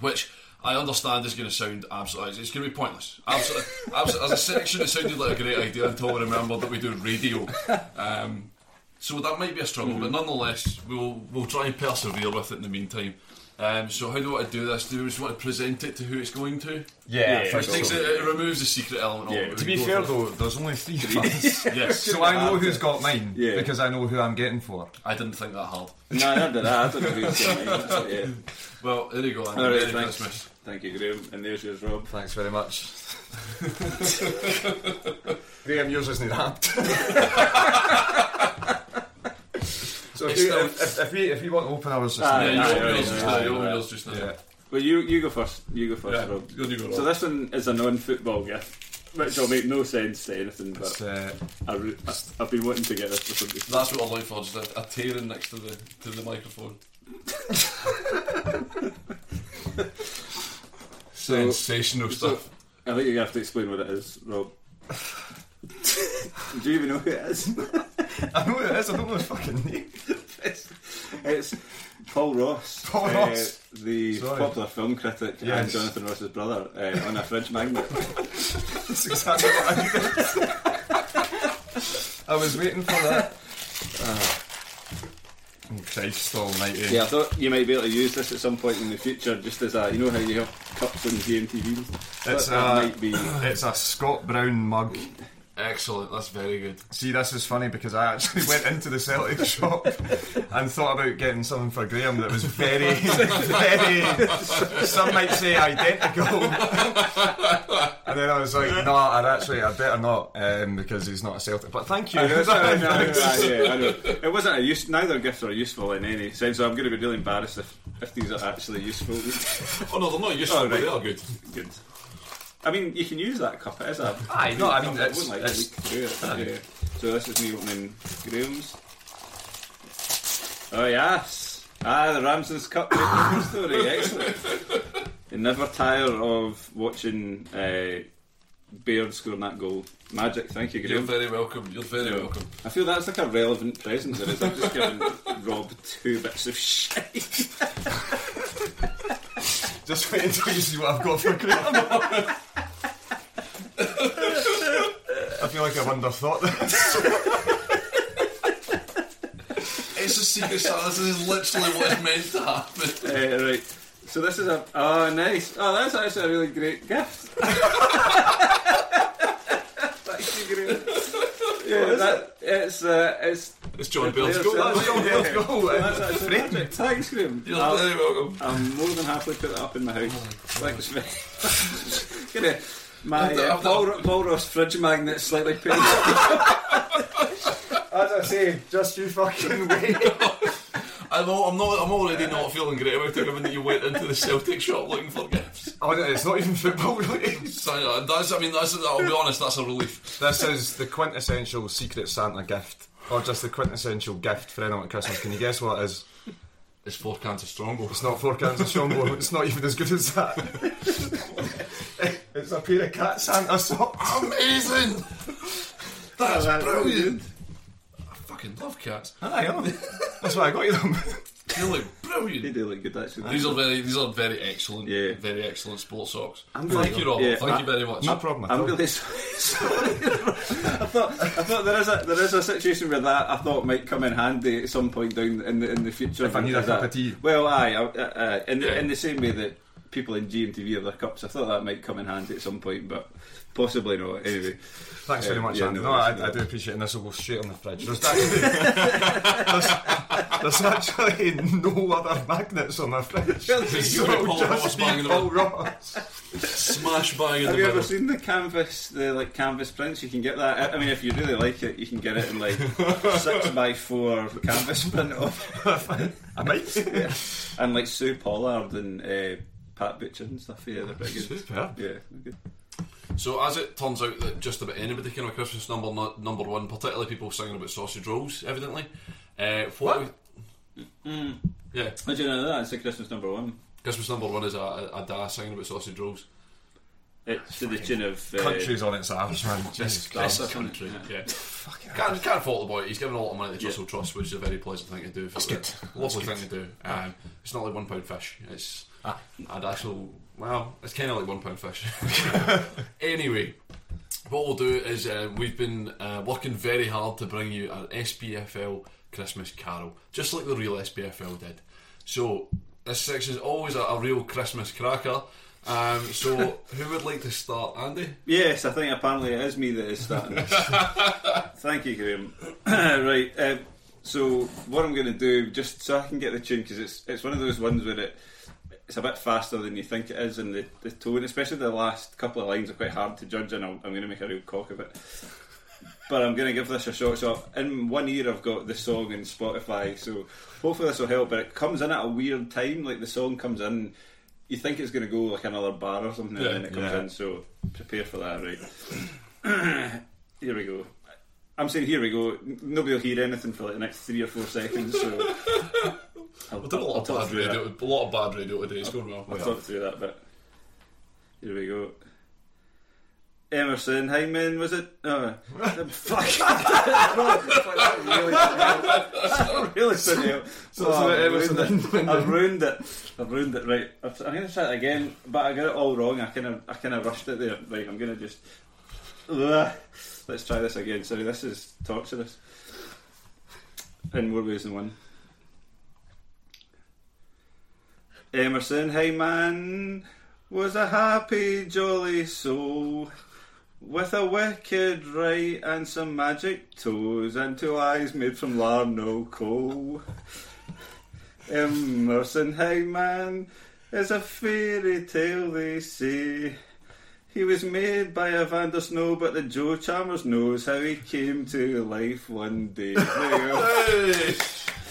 A: which. I understand is going to sound absolutely. It's going to be pointless. Absolutely, absolutely. As a section, it sounded like a great idea until we remembered that we do radio. Um, so that might be a struggle, but nonetheless, we'll we'll try and persevere with it in the meantime. Um, so how do we want to do this? Do we just want to present it to who it's going to?
C: Yeah,
B: Yeah,
C: first
A: It, takes
C: of all.
A: it, it removes the secret element.
B: Yeah.
C: To be fair
A: for
C: though, there's only three fans.
A: yes.
C: so I know who's got mine
B: Yeah.
C: because I know who I'm getting for.
A: I didn't think that hard.
B: No, I did that. I don't agree with you, mate. Yeah.
A: Well, there you go. Andy.
B: All right,
A: Merry
B: thanks.
A: Christmas.
B: Thank you, Graham. And there's yours, Rob.
C: Thanks very much. Graham, yours isn't wrapped. So if, you,
A: still-
C: if, if, if, we, if we want to open ours just
B: Ah,
A: Yeah,
C: now,
A: you
B: yeah,
A: open
B: yeah,
A: yours
B: yeah,
A: just
B: yeah,
A: now. You
B: yeah.
A: open yours just now.
C: yeah.
B: Well, you you go first. You go first,
A: Yeah,
B: Rob.
A: you go, Rob.
B: So this one is a non-football gift, which will make no sense to anything. But
C: uh,
B: I re- I, I've been wanting to get this for somebody.
A: That's what I like for just a, a tearing next to the to the microphone. Sensational
B: So
A: stuff.
B: I think you have to explain what it is, Rob. Do you even know who it is?
C: I know who it is, I don't know his fucking name.
B: it's, it's Paul Ross,
C: Paul
B: uh,
C: Ross.
B: the
C: Sorry.
B: popular film critic and
C: Yes.
B: Jonathan Ross's brother, uh, on a fridge magnet.
C: That's exactly what I did. I was waiting for that. Ah. Oh, Christ almighty.
B: Yeah, I thought you might be able to use this at some point in the future, just as a you know how you have cups on GMTV.
C: It's
B: that, that
C: a,
B: might be.
C: it's a Scott Brown mug.
A: Excellent. That's very good.
C: See, this is funny because I actually went into the Celtic shop and thought about getting something for Graham that was very, very, some might say identical. and then I was like, no, I'd actually, I'd better not um, because he's not a Celtic. But thank you.
B: I know, sorry, no, no, I know. It wasn't a use. Neither gifts are useful in any sense. So I'm going to be really embarrassed if, if these are actually useful.
A: Oh no, they're not useful,
B: Oh,
A: but
B: right.
A: they are good.
B: Good. I mean, you can use that cup. It is a.
C: Aye, no, I mean,
B: cup.
C: it's-
B: wouldn't like to
C: it's-
B: leak through it. Yeah. So this is me opening Graham's. Oh yes. Ah, the Ramsden's Cup making story. Excellent. You never tire of watching uh, Baird scoring that goal. Magic. Thank you,
A: You're
B: Graham.
A: very welcome. You're very welcome.
B: I feel that's like a relevant present. There is. I'm just giving Rob two bits of shit.
C: Just wait until you see what I've got for Graham. I feel like I've underthought this.
A: It's a secret Santa. This is literally what is meant to happen.
B: Uh, right. So this is a oh nice oh that's actually a really great gift. Thank you, Graham. Yeah, that, it's uh, it's
A: It's John
B: Players
A: Bell's goal. That's John Bell's goal.
B: that's actually magic. Thanks, Graham.
A: You're
B: I'll,
A: very welcome.
B: I'm more than happy to put that up in my house. Thanks very much. Gonna my uh, Paul, Paul Ross fridge magnet slightly painted.
C: As I say, just you fucking wait.
A: I'm, all, I'm not. I'm already not feeling great about it, given that you went into the Celtic shop looking for gifts.
C: Oh, no, it's not even football related.
A: So, uh, that's. I mean, that's. I'll be honest. That's a relief.
C: This is the quintessential Secret Santa gift. Or just the quintessential gift for anyone at Christmas. Can you guess what it is?
A: It's four cans of Strongbow.
C: It's not four cans of Strongbow. It's not even as good as that. it's a pair of cat Santa socks.
A: Amazing. That's
B: that's
A: brilliant. I fucking love cats.
C: Aye, I know. That's why I got you them.
A: They look
B: They
A: brilliant.
B: do look good actually.
A: These are very, these are very excellent,
B: Yeah.
A: very excellent sports socks.
B: I'm
A: Thank
B: really-
A: you, Rob.
B: yeah,
A: Thank
B: I-
A: you very much.
D: No problem
B: I'm
D: all.
B: really sorry. sorry. I thought I thought there is a there is a situation where that I thought might come in handy at some point down in the in the future.
E: If I need a cup
B: that-
E: of tea.
B: Well, aye, I, uh, uh, in the
A: Yeah.
B: in the same way that people in GMTV have their cups, I thought that might come in handy at some point, but possibly not. Anyway,
E: Thanks very
B: Uh,
E: much,
B: yeah,
E: Andy.
B: no
E: No, I, I do appreciate it, and this will go straight on the fridge. There's actually, there's, there's actually no other magnets on my fridge.
A: It's gonna be Paul Ross banging them
E: Paul. Ross.
A: Smash bang in
B: have
A: the
B: you ever seen the canvas the like canvas prints? You can get that. I I mean, if you really like it, you can get it in like six by four canvas print off.
E: I might.
B: and like Su Pollard and uh, Pat Butcher and stuff. Yeah, they're pretty good.
E: Superb.
B: Yeah, good.
A: So as it turns out that just about anybody can have a Christmas number no, number one, particularly people singing about sausage rolls, evidently. Uh, what? we- Yeah,
B: How do you know that? It's a Christmas number one.
A: Christmas number one is a, a, a da singing about sausage rolls.
B: It's to the tune of uh,
E: Country's on its arse, man. Jesus
B: That's
E: Christ.
B: a
A: Country,
B: country.
A: yeah. Can't, can't fault the boy. He's given a lot of money to Trussell Trust, which is a very pleasant thing to do. For
E: good.
A: Lovely thing to do. Um, it's not like one pound fish. It's
E: Ah.
A: an actual. Well, it's kind of like one pound fish. anyway, what we'll do is uh, we've been uh, working very hard to bring you an SPFL Christmas Carol, just like the real SPFL did. So this section is always a, a real Christmas cracker. Um, so who would like to start, Andy?
B: Yes, I think apparently it is me that is starting this. Thank you, Graham. right, uh, so what I'm going to do, just so I can get the tune, because it's it's one of those ones where it it's a bit faster than you think it is, and the, the tone, especially the last couple of lines, are quite hard to judge, and I'm, I'm going to make a real cock of it. But I'm going to give this a shot. So in one ear, I've got the song in Spotify, so hopefully this will help. But it comes in at a weird time, like the song comes in. You think it's going to go like another bar or something,
A: Yeah,
B: and then it comes
E: yeah.
B: in. So prepare for that, right? here we go. I'm saying here we go. Nobody will hear anything for like the next three or four seconds. So I'll,
A: We've done a lot
B: I'll
A: of bad
B: through that.
A: radio, a lot of bad radio today. It's going well.
B: I'll talk through that bit. Here we go. Emerson Hyman, was it? Oh, fuck. really, really sorry.
E: So- so
B: Oh, I've
E: Emerson
B: ruined it. I've ruined it. I've ruined it. Right, I've- I'm going to try it again, but I got it all wrong. I kind of, I kind of rushed it there. Right, I'm going to just. Ugh. Let's try this again. Sorry, this is torturous. In more ways than one. Emerson Hyman was a happy, jolly soul with a wicked right and some magic toes and two eyes made from larno coal. Emerson Hyman is a fairy tale, they say. He was made by a Evander Sno, but the Joe Chalmers knows how he came to life one day.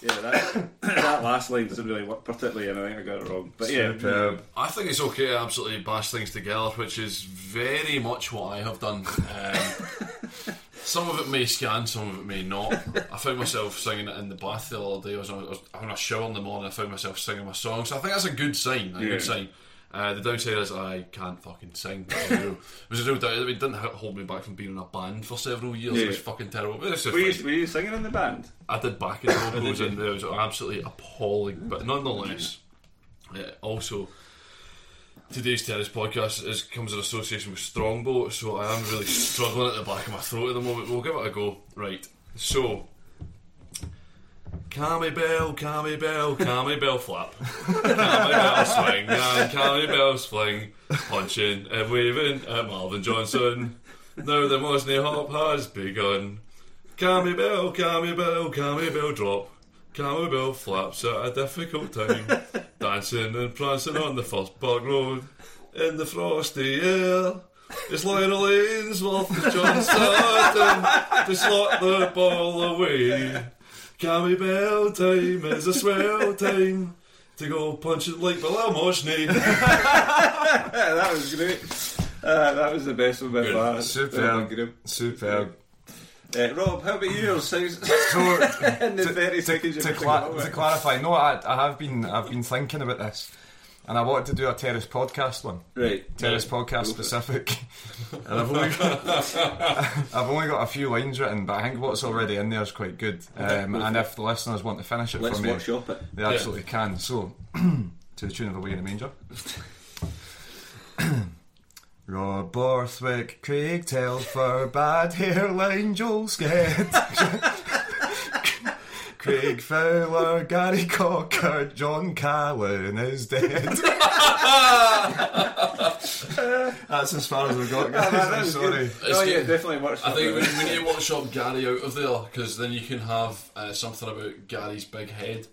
B: There you go. Yeah, that, that last line doesn't really work particularly, and I think I got it wrong. But yeah,
E: Superb.
A: I think it's okay to absolutely bash things together, which is very much what I have done. Um, some of it may scan, some of it may not. I found myself singing it in the bath the other day. I was, I was having a shower in the morning. I found myself singing my song, so I think that's a good sign. A
B: Yeah.
A: good sign. Uh, the downside is I can't fucking sing. It was a real- it was doubt. It didn't hold me back from being in a band for several years. It was fucking terrible. It's just
B: were you, were you singing in the band?
A: I did back in vocals and it was absolutely appalling. But nonetheless, uh, also today's Terrace podcast is comes in association with Strongbow, so I am really struggling at the back of my throat at the moment. We'll give it a go. Right. So. Cammy bell, cammy bell, cammy bell flap. Cammy bell swing and cammy bells fling. Punching and waving at Marvin Johnson. Now the Mohsni hop has begun. Cammy bell, cammy bell, cammy bell drop. Cammy bell flaps at a difficult time. Dancing and prancing on the first park road. In the frosty air. It's Lionel Ainsworth John Sutton to slot the ball away. Cammy bell time is a swell time to go punching like Bilal
B: Mohsni. That was great. Uh, that was the best one by
A: Good.
B: far.
E: Superb.
B: Great.
E: Superb.
B: Uh, Rob, how about yours?
E: So, to, to,
B: you
E: to, cla- to clarify, no, I, I have been I've been thinking about this,
C: and I wanted to do a terrace podcast one.
B: Right.
C: Terrace podcast specific, and I've only got I've only got a few lines written, but I think what's already in there is quite good. Um, and if the listeners want to finish it
B: Let's
C: for me,
B: workshop it.
C: they absolutely can. So, to the tune of Away in the Manger. Rob Borthwick, Craig Telfer, Bad Hairline, Joel Sked. Craig Fowler, Gary Cocker, John Callan is dead. That's as far as we've got, guys. I'm sorry.
B: Oh yeah, definitely works.
A: I think we, we need to workshop Gary out of there because then you can have uh, something about Gary's big head.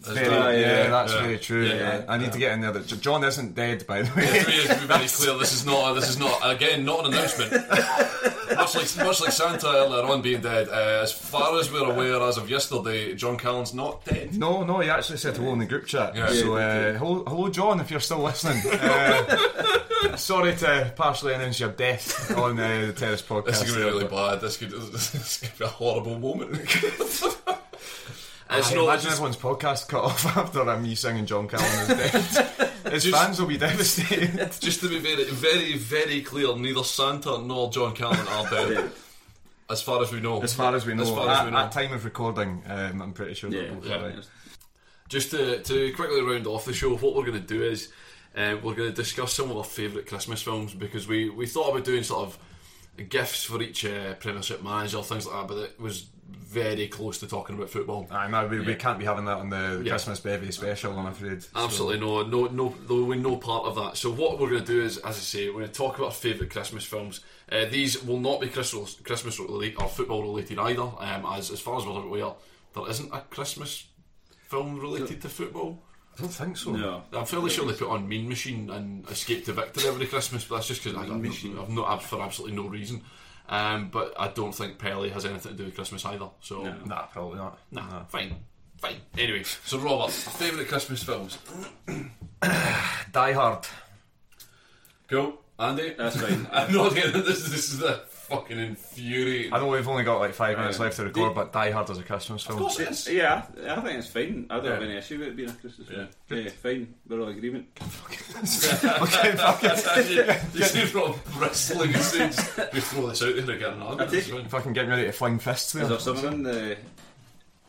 C: Very,
A: well.
C: yeah,
B: yeah,
C: that's
A: yeah.
C: very true.
A: Yeah,
C: Yeah, I need to get in there. That John isn't dead, by the way.
A: To be, to be very clear, this is not. This is not. Again, not an announcement. much like much like Santa earlier on being dead. Uh, as far as we're aware, as of yesterday, John Callan's not dead.
C: No, no, he actually said hello in the group chat.
A: Yeah.
C: so, uh, hello, hello, John, if you're still listening. Uh, sorry to partially announce your death on uh, the Terrace podcast.
A: This is going to be really bad. This could, this could be a horrible moment. it's
C: Aye,
A: not.
C: imagine
A: It's just,
C: everyone's podcast cut off after uh, me singing John Callan is dead. His
A: Just-
C: fans will be devastated.
A: just to be very, very, very clear, neither Santa nor John Callan are dead. As far as we know.
C: As far as we know,
A: As far as
C: at,
A: we know.
C: at time of recording, um, I'm pretty sure
B: Yeah,
C: they're both
A: yeah.
C: alright.
A: Just to, to quickly round off the show, what we're going to do is uh, we're going to discuss some of our favourite Christmas films because we, we thought about doing sort of gifts for each uh, Premiership manager, things like that, but it was very close to talking about football.
C: Aye, no, we, we can't be having that on the
A: Yeah.
C: Christmas bevy special, I'm afraid. So-
A: Absolutely no, no, no, no, we're no part of that. So what we're going to do is, as I say, we're going to talk about our favourite Christmas films. Uh, these will not be Christmas, Christmas related or football related either. Um, as as far as we're aware, there isn't a Christmas film related to football.
C: I don't think so.
B: No.
A: I'm fairly sure they put on Mean Machine and Escape to Victory every Christmas, but that's just because I've,
B: Machine.
A: I've not for absolutely no reason. Um, but I don't think Pelé has anything to do with Christmas either. So
C: Nah, probably not.
A: nah, fine, fine. Anyway, so Robert, favourite Christmas films?
C: Die Hard.
A: Cool, Andy.
B: That's fine.
A: I'm not getting this. This is a fucking infuriating.
C: I know we've only got like five minutes left to record,
B: Do-
C: but Die Hard is a Christmas film.
A: Of course it is.
B: Yeah, I I think it's fine. I don't have any issue with it being a Christmas film. Yeah, fine. We're all agreement.
C: okay, fuck it.
A: you see Rob bristling and saying, just, we throw this out there and get an argument.
B: take-
A: It's.
C: Fucking getting ready to fling fists there.
B: Is there someone in the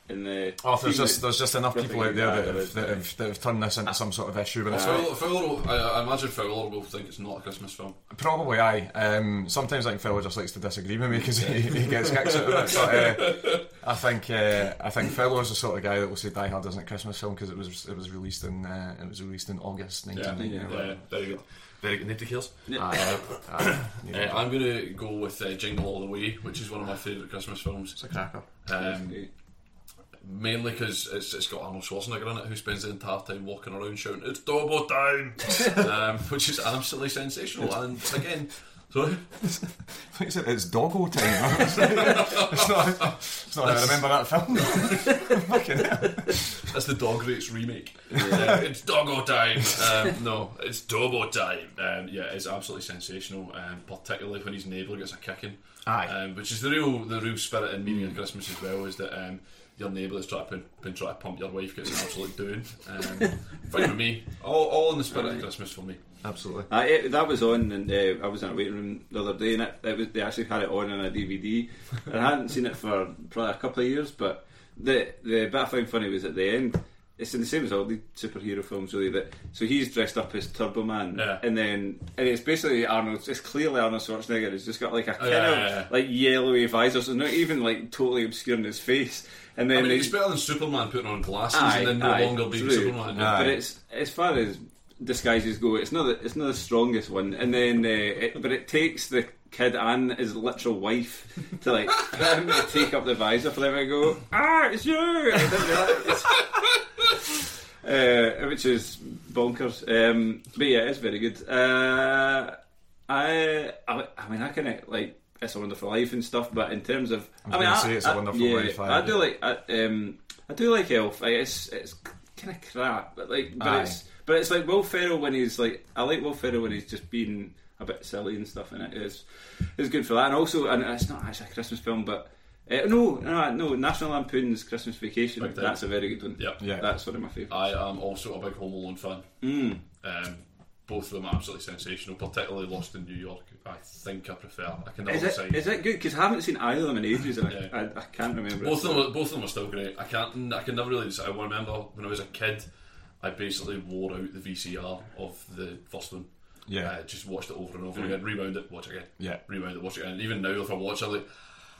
B: in the?
C: Oh, there's just there's just enough people out there that
B: Yeah,
C: have, that, have, that have turned this into some sort of issue. But it's
A: Fowler, Fowler I, I imagine Fowler will think it's not a Christmas film.
C: probably aye. Um, sometimes I think Phil just likes to disagree with me because he, he gets kicks out of it. But uh, I think uh, I think Fowler's the sort of guy that will say Die Hard isn't a Christmas film because it was it was released in uh, it was released in August 1990.
A: Yeah, yeah, very good. Very good. Nobody cares.
C: Aye, aye.
A: Uh, I'm going to go with uh, Jingle All the Way, which is one of my favourite Christmas films.
C: It's a cracker.
A: Um, mainly because it's, it's got Arnold Schwarzenegger in it, who spends the entire time walking around shouting, It's Turbo time! um, which is absolutely sensational. And again, sorry?
C: He said it's doggo time. it's not. It's not. I remember that film. Fucking hell.
A: That's the Dog Race remake. Uh, it's Doggo time. Um, no, it's Turbo time. Um, yeah, it's absolutely sensational, um, particularly when his neighbour gets a kicking.
C: Aye.
A: Um, which is the real the real spirit and meaning of Christmas as well. Is that um, your neighbour that's trying to pump, been trying to pump your wife gets an absolute doing. Um, fine with me. All, all in the spirit of Christmas for me.
C: Absolutely.
B: Uh, it, that was on, and uh, I was in a waiting room the other day, and it, it was, they actually had it on on a DVD. I hadn't seen it for probably a couple of years, but the the bit I found funny was at the end. It's in the same as all the superhero films, really. That so he's dressed up as Turbo Man,
A: Yeah.
B: and then and it's basically Arnold. It's clearly Arnold Schwarzenegger. He's just got like a kind
A: yeah,
B: of
A: yeah,
B: like yellowy visor, so not even like totally obscuring his face. And then
A: I mean,
B: he's
A: it's better than Superman putting on glasses
B: Aye,
A: and then no
B: aye,
A: longer being
B: true.
A: Superman.
C: Aye.
B: but it's as far as disguises go, it's not the, it's not the strongest one. And then, uh, it, but it takes the kid and his literal wife to like him to take up the visor for them and go, ah, it's you. And I didn't realise. Uh, which is bonkers. Um, but yeah, it's very good. Uh, I, I, I mean, I kind of like It's a Wonderful Life and stuff, but in terms of,
C: I was
B: I mean,
C: gonna
B: I,
C: say It's a
B: I-
C: Wonderful
B: yeah,
C: Life, aye.
B: I do like, I, um, I do like Elf. Like, it's it's kind of crap, but like, but
C: Aye.
B: it's but it's like Will Ferrell when he's like, I like Will Ferrell when he's just being a bit silly and stuff, and it is is good for that. And also, and it's not actually a Christmas film, but Uh, no, no, no. National Lampoon's Christmas Vacation.
A: Big time.
B: That's a very good one.
A: Yep.
C: Yeah.
B: That's one of my favourites.
A: I am also a big Home Alone fan.
B: Mm.
A: Um, both of them are absolutely sensational, particularly Lost in New York. I think I prefer. I can
B: Is
A: never
B: it,
A: decide.
B: is it good? Because I haven't seen either of them in ages, and
A: Yeah.
B: I, I, I can't remember.
A: Both of them, both of them are still great. I can't. I can never really decide. I remember when I was a kid, I basically wore out the VCR of the first one.
C: Yeah.
A: uh, just watched it over and over again. Rewound it, watch it again.
C: Yeah.
A: rewound it, watch it again. And even now, if I watch it, like,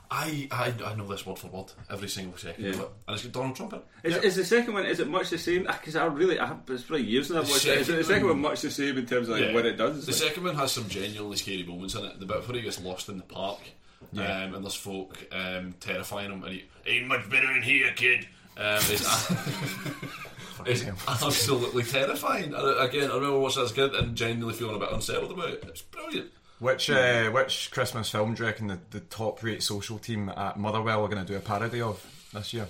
A: I, I, I know this word for word every single second of it, and it's got Donald Trump in. it.
B: Is, is the second one? Is it much the same? Because I really, I, it's probably years now. I've watched it. Is it the
A: second one
B: much the same in terms of like
A: Yeah.
B: what it does?
A: The
B: Like-
A: second one has some genuinely scary moments in it. The bit where he gets lost in the park,
C: Yeah.
A: um, and there's folk um, terrifying him, and he ain't much better in here, kid. Um, is is absolutely terrifying. And uh, again, I remember watching this kid and genuinely feeling a bit unsettled about it. It's brilliant.
C: Which uh, which Christmas film do you reckon the, the top rate social team at Motherwell are going to do a parody of this year?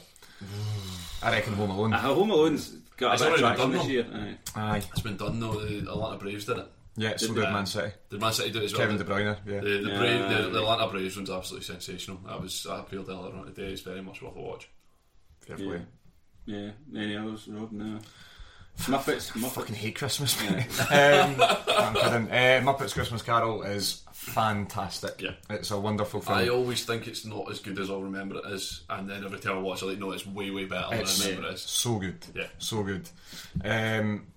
C: I reckon Home Alone.
B: Uh, Home Alone's got
A: It's
B: a bit of
A: already
B: traction
A: done
B: this
A: though.
B: year. aye.
C: Aye.
A: It's been done though. The Atlanta Braves did it.
C: Yeah, so
B: Did
C: did
A: they?
C: Man City.
A: Did Man City do it as well?
C: Kevin De Bruyne, yeah.
A: The, the,
B: Yeah.
A: Brave, the, the Atlanta Braves one's absolutely sensational. That was I appealed earlier on today. It's very much worth a watch.
C: Fair play.
B: Yeah. Any others, Rob? No. Muppets.
C: I
B: Muppets.
C: fucking hate Christmas. um, I'm kidding. Uh, Muppets Christmas Carol is fantastic.
A: Yeah.
C: It's a wonderful film.
A: I always think it's not as good as I'll remember it is, and then every time I watch it, I like, no, it's way, way better than I remember it is.
C: so good.
A: Yeah.
C: So good. Um,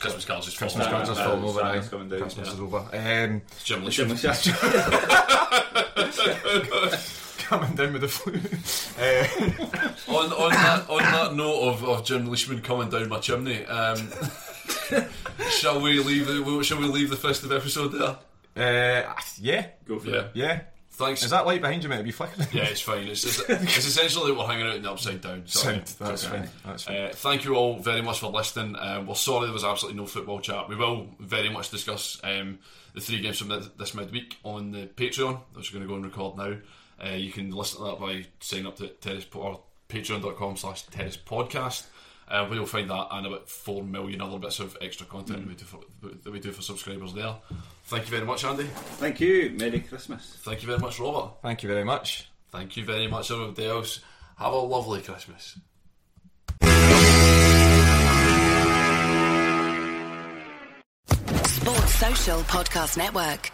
A: Christmas Carol's just
C: Christmas
A: falling
C: Carol's
A: down.
C: just falling over.
B: Santa's
C: aye.
B: coming down,
C: Christmas
A: yeah.
C: is over. Um,
A: It's Jim Lee
B: Jim
A: Smith.
B: Leach.
C: Coming down with the flu. Uh,
A: on, on, that, on that note of, of Jim Leishman coming down my chimney, um, shall we leave the shall we leave the festive episode there?
C: uh, yeah.
B: Go for
A: Yeah.
B: it.
C: Yeah.
A: Thanks.
C: Is that light behind you meant to be flickering?
A: yeah, it's fine. It's, just, it's essentially we're hanging out in the upside down. Sorry.
C: Sound. That's fine. That's fine.
A: Uh, thank you all very much for listening. Um, we're sorry there was absolutely no football chat. We will very much discuss um, the three games from this midweek on the Patreon, which we're going to go and record now. Uh, you can listen to that by signing up to terrace or patreon.com slash terrace podcast. Uh, where you'll find that and about 4 million other bits of extra content that, we do for, that we do for subscribers there. Thank you very much, Andy.
B: Thank you. Merry Christmas.
A: Thank you very much, Robert.
C: Thank you very much.
A: Thank you very much, everybody else. Have a lovely Christmas.
F: Sports Social Podcast Network.